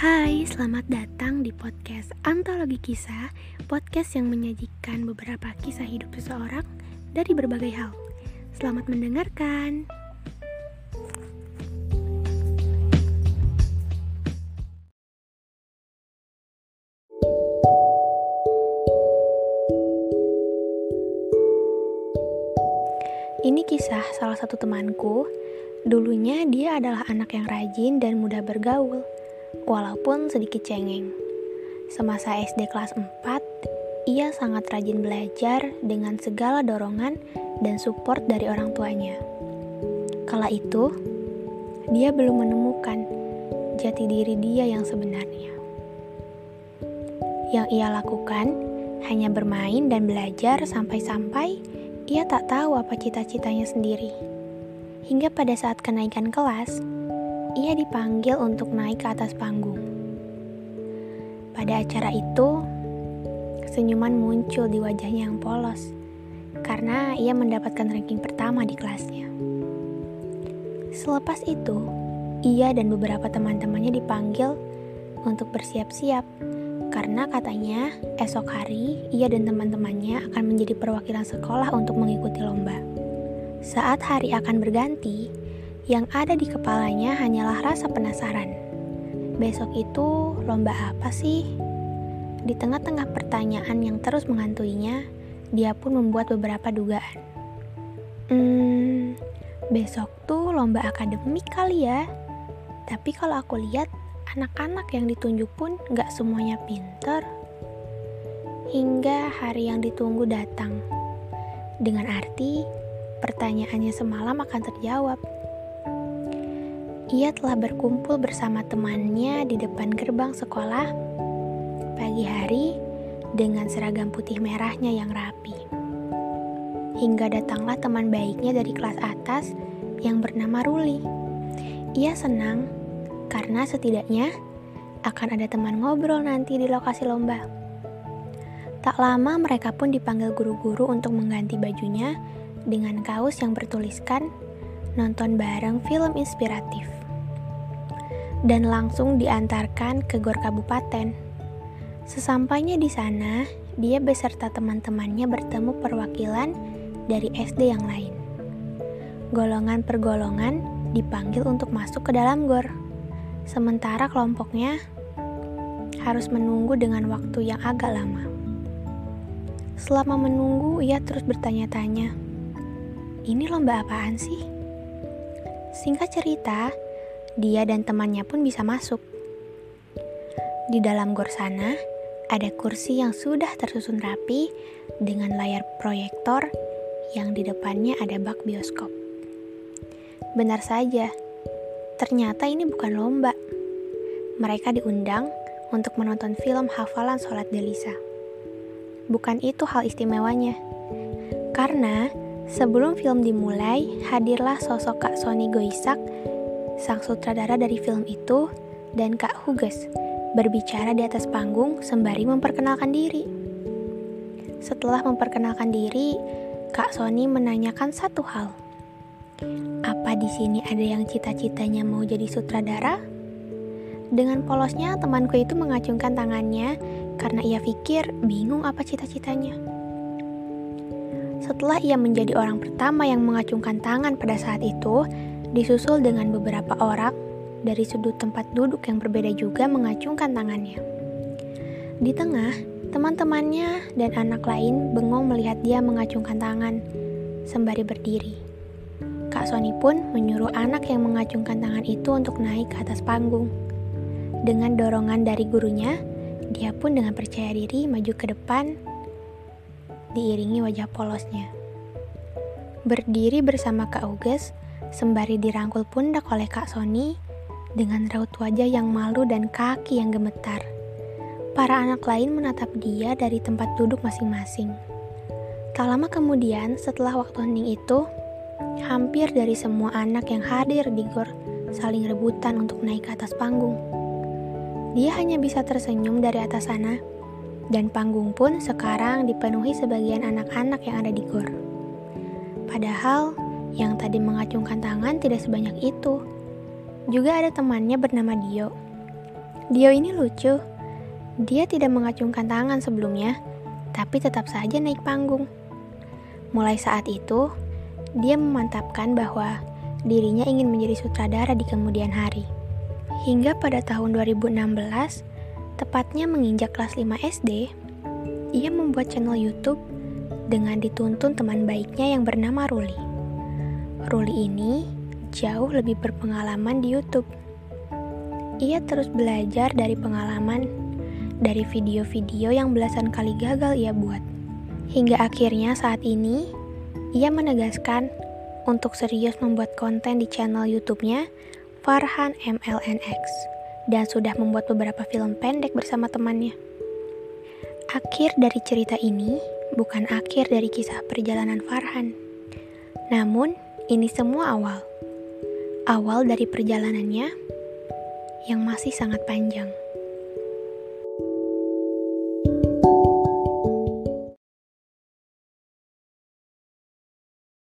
Hai, selamat datang di podcast Antologi Kisah Podcast yang menyajikan beberapa kisah hidup seseorang dari berbagai hal. Selamat mendengarkan. Ini kisah salah satu temanku. Dulunya dia adalah anak yang rajin dan mudah bergaul walaupun sedikit cengeng. Semasa SD kelas 4, ia sangat rajin belajar dengan segala dorongan dan support dari orang tuanya. Kala itu, dia belum menemukan jati diri dia yang sebenarnya. Yang ia lakukan hanya bermain dan belajar sampai-sampai ia tak tahu apa cita-citanya sendiri. Hingga pada saat kenaikan kelas, ia dipanggil untuk naik ke atas panggung. Pada acara itu, senyuman muncul di wajahnya yang polos karena ia mendapatkan ranking pertama di kelasnya. Selepas itu, ia dan beberapa teman-temannya dipanggil untuk bersiap-siap karena katanya esok hari ia dan teman-temannya akan menjadi perwakilan sekolah untuk mengikuti lomba. Saat hari akan berganti, yang ada di kepalanya hanyalah rasa penasaran. Besok itu lomba apa sih? Di tengah-tengah pertanyaan yang terus menghantuinya, dia pun membuat beberapa dugaan. Hmm, besok tuh lomba akademik kali ya. Tapi kalau aku lihat, anak-anak yang ditunjuk pun gak semuanya pinter. Hingga hari yang ditunggu datang. Dengan arti, pertanyaannya semalam akan terjawab ia telah berkumpul bersama temannya di depan gerbang sekolah pagi hari dengan seragam putih merahnya yang rapi. Hingga datanglah teman baiknya dari kelas atas yang bernama Ruli. Ia senang karena setidaknya akan ada teman ngobrol nanti di lokasi lomba. Tak lama mereka pun dipanggil guru-guru untuk mengganti bajunya dengan kaos yang bertuliskan nonton bareng film inspiratif dan langsung diantarkan ke Gor Kabupaten. Sesampainya di sana, dia beserta teman-temannya bertemu perwakilan dari SD yang lain. Golongan per golongan dipanggil untuk masuk ke dalam gor. Sementara kelompoknya harus menunggu dengan waktu yang agak lama. Selama menunggu, ia terus bertanya-tanya, "Ini lomba apaan sih?" Singkat cerita, dia dan temannya pun bisa masuk. Di dalam gor sana, ada kursi yang sudah tersusun rapi dengan layar proyektor yang di depannya ada bak bioskop. Benar saja, ternyata ini bukan lomba. Mereka diundang untuk menonton film hafalan sholat Delisa. Bukan itu hal istimewanya. Karena sebelum film dimulai, hadirlah sosok Kak Sony Goisak sang sutradara dari film itu, dan Kak Huges berbicara di atas panggung sembari memperkenalkan diri. Setelah memperkenalkan diri, Kak Sony menanyakan satu hal. Apa di sini ada yang cita-citanya mau jadi sutradara? Dengan polosnya, temanku itu mengacungkan tangannya karena ia pikir bingung apa cita-citanya. Setelah ia menjadi orang pertama yang mengacungkan tangan pada saat itu, disusul dengan beberapa orang dari sudut tempat duduk yang berbeda juga mengacungkan tangannya. Di tengah, teman-temannya dan anak lain bengong melihat dia mengacungkan tangan, sembari berdiri. Kak Sony pun menyuruh anak yang mengacungkan tangan itu untuk naik ke atas panggung. Dengan dorongan dari gurunya, dia pun dengan percaya diri maju ke depan, diiringi wajah polosnya. Berdiri bersama Kak Uges, sembari dirangkul pundak oleh Kak Sony dengan raut wajah yang malu dan kaki yang gemetar. Para anak lain menatap dia dari tempat duduk masing-masing. Tak lama kemudian, setelah waktu hening itu, hampir dari semua anak yang hadir di gor saling rebutan untuk naik ke atas panggung. Dia hanya bisa tersenyum dari atas sana, dan panggung pun sekarang dipenuhi sebagian anak-anak yang ada di gor. Padahal, yang tadi mengacungkan tangan tidak sebanyak itu. Juga ada temannya bernama Dio. Dio ini lucu. Dia tidak mengacungkan tangan sebelumnya, tapi tetap saja naik panggung. Mulai saat itu, dia memantapkan bahwa dirinya ingin menjadi sutradara di kemudian hari. Hingga pada tahun 2016, tepatnya menginjak kelas 5 SD, ia membuat channel YouTube dengan dituntun teman baiknya yang bernama Ruli. Ruli ini jauh lebih berpengalaman di YouTube. Ia terus belajar dari pengalaman dari video-video yang belasan kali gagal ia buat. Hingga akhirnya saat ini, ia menegaskan untuk serius membuat konten di channel YouTube-nya Farhan MLNX dan sudah membuat beberapa film pendek bersama temannya. Akhir dari cerita ini bukan akhir dari kisah perjalanan Farhan. Namun, ini semua awal. Awal dari perjalanannya yang masih sangat panjang.